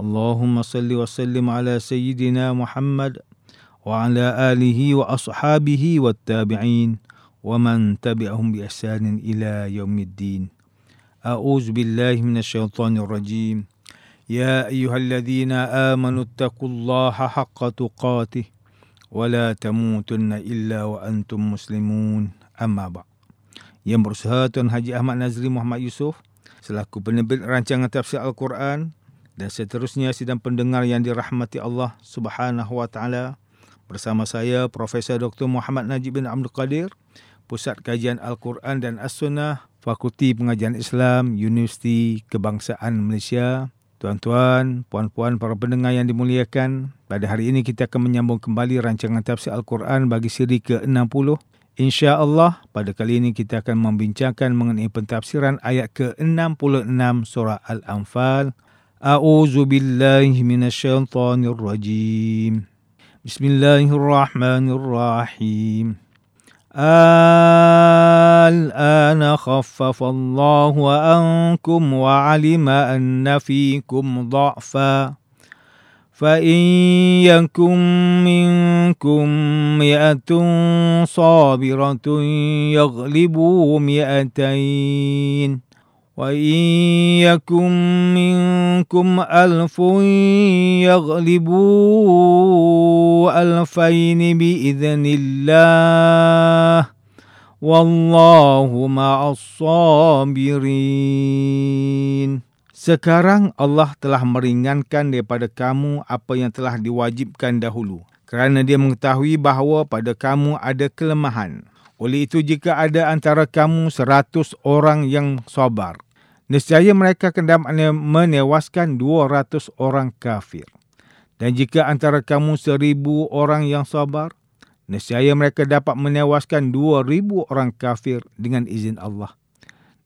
اللهم صل وسلم على سيدنا محمد وعلى آله وأصحابه والتابعين ومن تبعهم بإحسان إلى يوم الدين أعوذ بالله من الشيطان الرجيم يا أيها الذين آمنوا اتقوا الله حق تقاته ولا تموتن إلا وأنتم مسلمون أما بعد Yang berusaha Tuan Haji Ahmad Nazri Muhammad Yusof selaku penerbit rancangan tafsir Al-Quran dan seterusnya sidang pendengar yang dirahmati Allah Subhanahu wa taala bersama saya Profesor Dr Muhammad Najib bin Abdul Qadir Pusat Kajian Al-Quran dan As-Sunnah Fakulti Pengajian Islam Universiti Kebangsaan Malaysia. Tuan-tuan, puan-puan, para pendengar yang dimuliakan Pada hari ini kita akan menyambung kembali rancangan tafsir Al-Quran bagi siri ke-60 InsyaAllah pada kali ini kita akan membincangkan mengenai pentafsiran ayat ke-66 surah Al-Anfal أعوذ بالله من الشيطان الرجيم. بسم الله الرحمن الرحيم. الآن خفف الله عنكم وعلم أن فيكم ضعفا. فإن يكن منكم مئة صابرة يغلبوا مئتين. وإن يكن منكم ألف يغلبوا ألفين بإذن الله والله مع الصابرين Sekarang Allah telah meringankan daripada kamu apa yang telah diwajibkan dahulu kerana dia mengetahui bahawa pada kamu ada kelemahan. Oleh itu jika ada antara kamu seratus orang yang sabar, nescaya mereka akan menewaskan 200 orang kafir. Dan jika antara kamu seribu orang yang sabar, nescaya mereka dapat menewaskan 2000 orang kafir dengan izin Allah.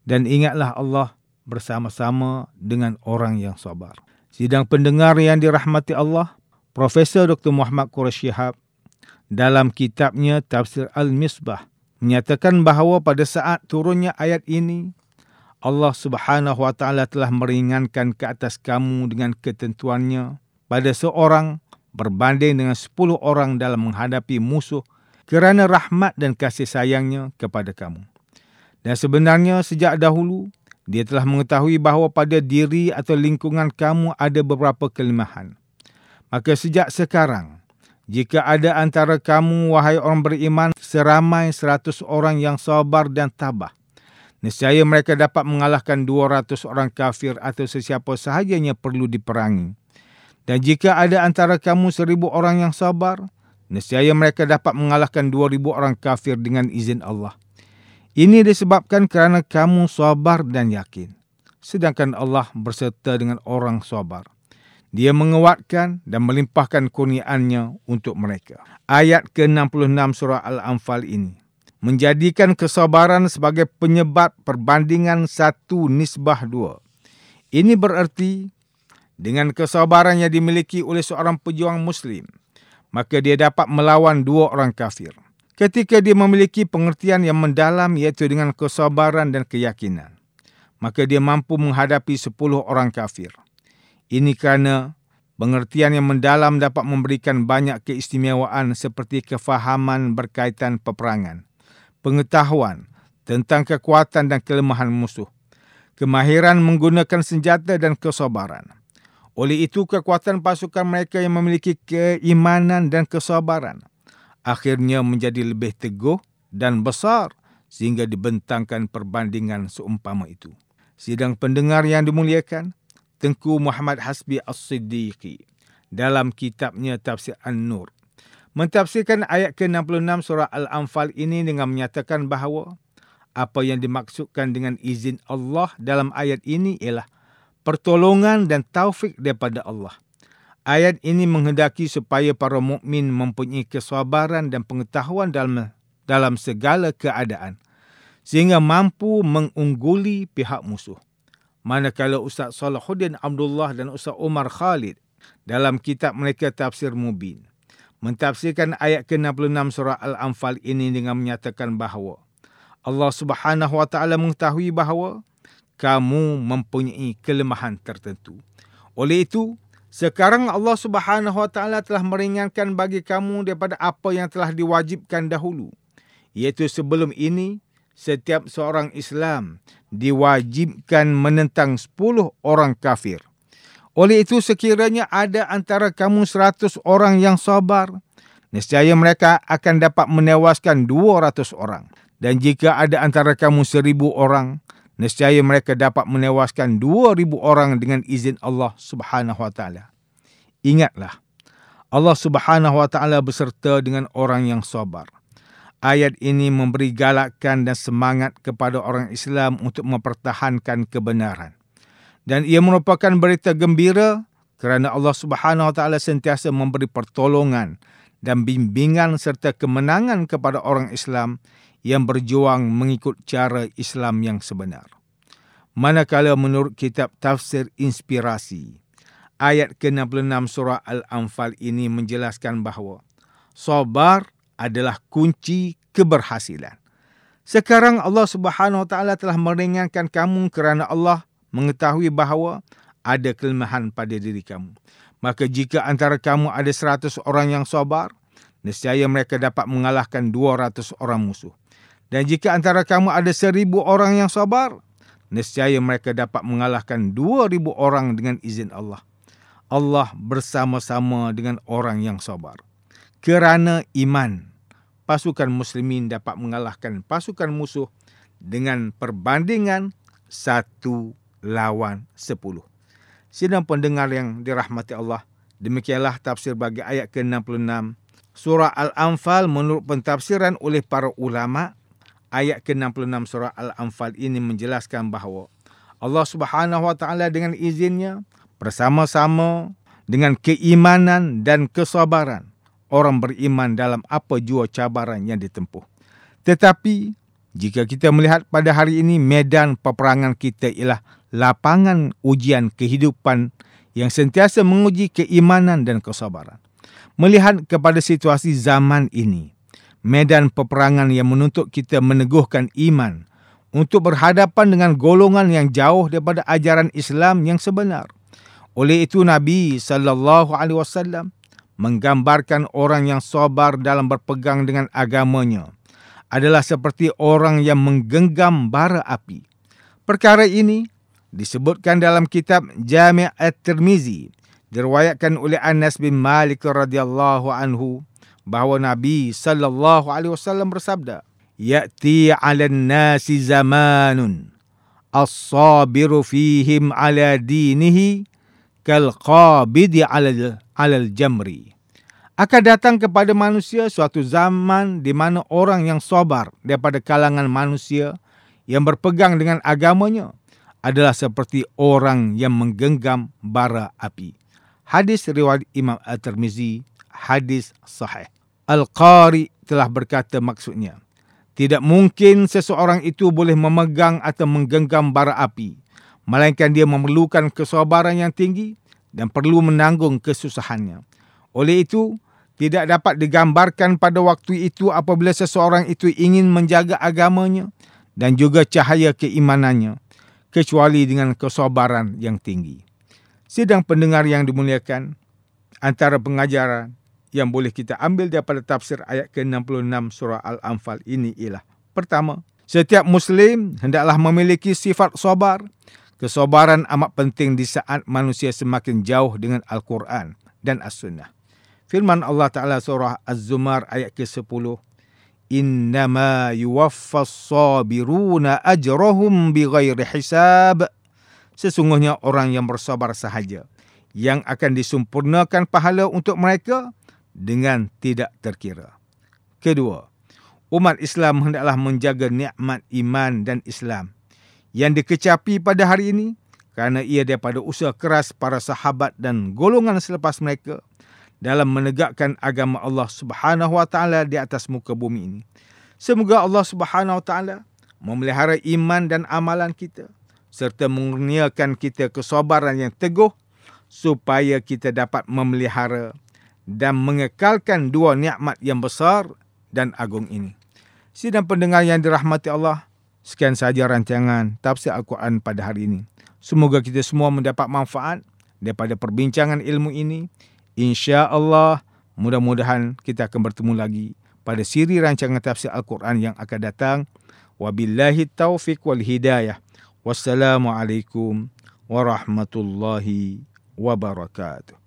Dan ingatlah Allah bersama-sama dengan orang yang sabar. Sidang pendengar yang dirahmati Allah, Profesor Dr. Muhammad Quraisy Shihab dalam kitabnya Tafsir Al-Misbah menyatakan bahawa pada saat turunnya ayat ini Allah Subhanahu Wa Taala telah meringankan ke atas kamu dengan ketentuannya pada seorang berbanding dengan sepuluh orang dalam menghadapi musuh kerana rahmat dan kasih sayangnya kepada kamu. Dan sebenarnya sejak dahulu dia telah mengetahui bahawa pada diri atau lingkungan kamu ada beberapa kelemahan. Maka sejak sekarang, jika ada antara kamu, wahai orang beriman, seramai seratus orang yang sabar dan tabah, nescaya mereka dapat mengalahkan dua ratus orang kafir atau sesiapa sahajanya perlu diperangi. Dan jika ada antara kamu seribu orang yang sabar, nescaya mereka dapat mengalahkan dua ribu orang kafir dengan izin Allah. Ini disebabkan kerana kamu sabar dan yakin. Sedangkan Allah berserta dengan orang sabar. Dia menguatkan dan melimpahkan kurniaannya untuk mereka. Ayat ke-66 surah Al-Anfal ini menjadikan kesabaran sebagai penyebab perbandingan satu nisbah dua. Ini bererti dengan kesabaran yang dimiliki oleh seorang pejuang Muslim, maka dia dapat melawan dua orang kafir ketika dia memiliki pengertian yang mendalam iaitu dengan kesabaran dan keyakinan. Maka dia mampu menghadapi sepuluh orang kafir. Ini kerana pengertian yang mendalam dapat memberikan banyak keistimewaan seperti kefahaman berkaitan peperangan, pengetahuan tentang kekuatan dan kelemahan musuh, kemahiran menggunakan senjata dan kesabaran. Oleh itu, kekuatan pasukan mereka yang memiliki keimanan dan kesabaran akhirnya menjadi lebih teguh dan besar sehingga dibentangkan perbandingan seumpama itu. Sidang pendengar yang dimuliakan, Tengku Muhammad Hasbi As-Siddiqi dalam kitabnya Tafsir An-Nur mentafsirkan ayat ke-66 surah Al-Anfal ini dengan menyatakan bahawa apa yang dimaksudkan dengan izin Allah dalam ayat ini ialah pertolongan dan taufik daripada Allah. Ayat ini menghendaki supaya para mukmin mempunyai kesabaran dan pengetahuan dalam dalam segala keadaan sehingga mampu mengungguli pihak musuh. Manakala Ustaz Salahuddin Abdullah dan Ustaz Umar Khalid dalam kitab mereka Tafsir Mubin mentafsirkan ayat ke-66 surah Al-Anfal ini dengan menyatakan bahawa Allah Subhanahu wa taala mengetahui bahawa kamu mempunyai kelemahan tertentu. Oleh itu, sekarang Allah Subhanahu Wa Taala telah meringankan bagi kamu daripada apa yang telah diwajibkan dahulu. Iaitu sebelum ini, setiap seorang Islam diwajibkan menentang 10 orang kafir. Oleh itu sekiranya ada antara kamu 100 orang yang sabar, nescaya mereka akan dapat menewaskan 200 orang. Dan jika ada antara kamu 1000 orang, nescaya mereka dapat menewaskan 2000 orang dengan izin Allah Subhanahu wa taala. Ingatlah, Allah Subhanahu wa taala beserta dengan orang yang sabar. Ayat ini memberi galakan dan semangat kepada orang Islam untuk mempertahankan kebenaran. Dan ia merupakan berita gembira kerana Allah Subhanahu wa taala sentiasa memberi pertolongan dan bimbingan serta kemenangan kepada orang Islam yang berjuang mengikut cara Islam yang sebenar. Manakala menurut kitab tafsir inspirasi, ayat ke-66 surah Al-Anfal ini menjelaskan bahawa sabar adalah kunci keberhasilan. Sekarang Allah Subhanahu Wa Taala telah meringankan kamu kerana Allah mengetahui bahawa ada kelemahan pada diri kamu. Maka jika antara kamu ada 100 orang yang sabar, nescaya mereka dapat mengalahkan 200 orang musuh. Dan jika antara kamu ada seribu orang yang sabar, nescaya mereka dapat mengalahkan dua ribu orang dengan izin Allah. Allah bersama-sama dengan orang yang sabar. Kerana iman, pasukan muslimin dapat mengalahkan pasukan musuh dengan perbandingan satu lawan sepuluh. Sidang pendengar yang dirahmati Allah, demikianlah tafsir bagi ayat ke-66 Surah Al-Anfal menurut pentafsiran oleh para ulama' ayat ke-66 surah Al-Anfal ini menjelaskan bahawa Allah Subhanahu Wa Taala dengan izinnya bersama-sama dengan keimanan dan kesabaran orang beriman dalam apa jua cabaran yang ditempuh. Tetapi jika kita melihat pada hari ini medan peperangan kita ialah lapangan ujian kehidupan yang sentiasa menguji keimanan dan kesabaran. Melihat kepada situasi zaman ini, medan peperangan yang menuntut kita meneguhkan iman untuk berhadapan dengan golongan yang jauh daripada ajaran Islam yang sebenar. Oleh itu Nabi sallallahu alaihi wasallam menggambarkan orang yang sabar dalam berpegang dengan agamanya adalah seperti orang yang menggenggam bara api. Perkara ini disebutkan dalam kitab Jami' At-Tirmizi diriwayatkan oleh Anas bin Malik radhiyallahu anhu bahawa Nabi sallallahu alaihi wasallam bersabda, "Ya'ti 'alan nasi zamanun as-sabiru fihim 'ala dinihi kal qabidi 'ala 'alal jamri." Akan datang kepada manusia suatu zaman di mana orang yang sabar daripada kalangan manusia yang berpegang dengan agamanya adalah seperti orang yang menggenggam bara api. Hadis riwayat Imam At-Tirmizi, hadis sahih. Al-Qari telah berkata maksudnya, tidak mungkin seseorang itu boleh memegang atau menggenggam bara api, melainkan dia memerlukan kesabaran yang tinggi dan perlu menanggung kesusahannya. Oleh itu, tidak dapat digambarkan pada waktu itu apabila seseorang itu ingin menjaga agamanya dan juga cahaya keimanannya, kecuali dengan kesabaran yang tinggi. Sidang pendengar yang dimuliakan, antara pengajaran yang boleh kita ambil daripada tafsir ayat ke-66 surah Al-Anfal ini ialah pertama, setiap muslim hendaklah memiliki sifat sabar. Kesabaran amat penting di saat manusia semakin jauh dengan Al-Quran dan As-Sunnah. Firman Allah Ta'ala surah Az-Zumar ayat ke-10. Innama yuwaffas sabiruna ajrahum bighairi hisab. Sesungguhnya orang yang bersabar sahaja yang akan disempurnakan pahala untuk mereka dengan tidak terkira. Kedua, umat Islam hendaklah menjaga nikmat iman dan Islam yang dikecapi pada hari ini kerana ia daripada usaha keras para sahabat dan golongan selepas mereka dalam menegakkan agama Allah Subhanahu wa taala di atas muka bumi ini. Semoga Allah Subhanahu wa taala memelihara iman dan amalan kita serta mengurniakan kita kesabaran yang teguh supaya kita dapat memelihara dan mengekalkan dua nikmat yang besar dan agung ini. Sidang pendengar yang dirahmati Allah, sekian sahaja rancangan tafsir Al-Quran pada hari ini. Semoga kita semua mendapat manfaat daripada perbincangan ilmu ini. Insya Allah, mudah-mudahan kita akan bertemu lagi pada siri rancangan tafsir Al-Quran yang akan datang. Wabillahi taufiq wal hidayah. Wassalamualaikum warahmatullahi wabarakatuh.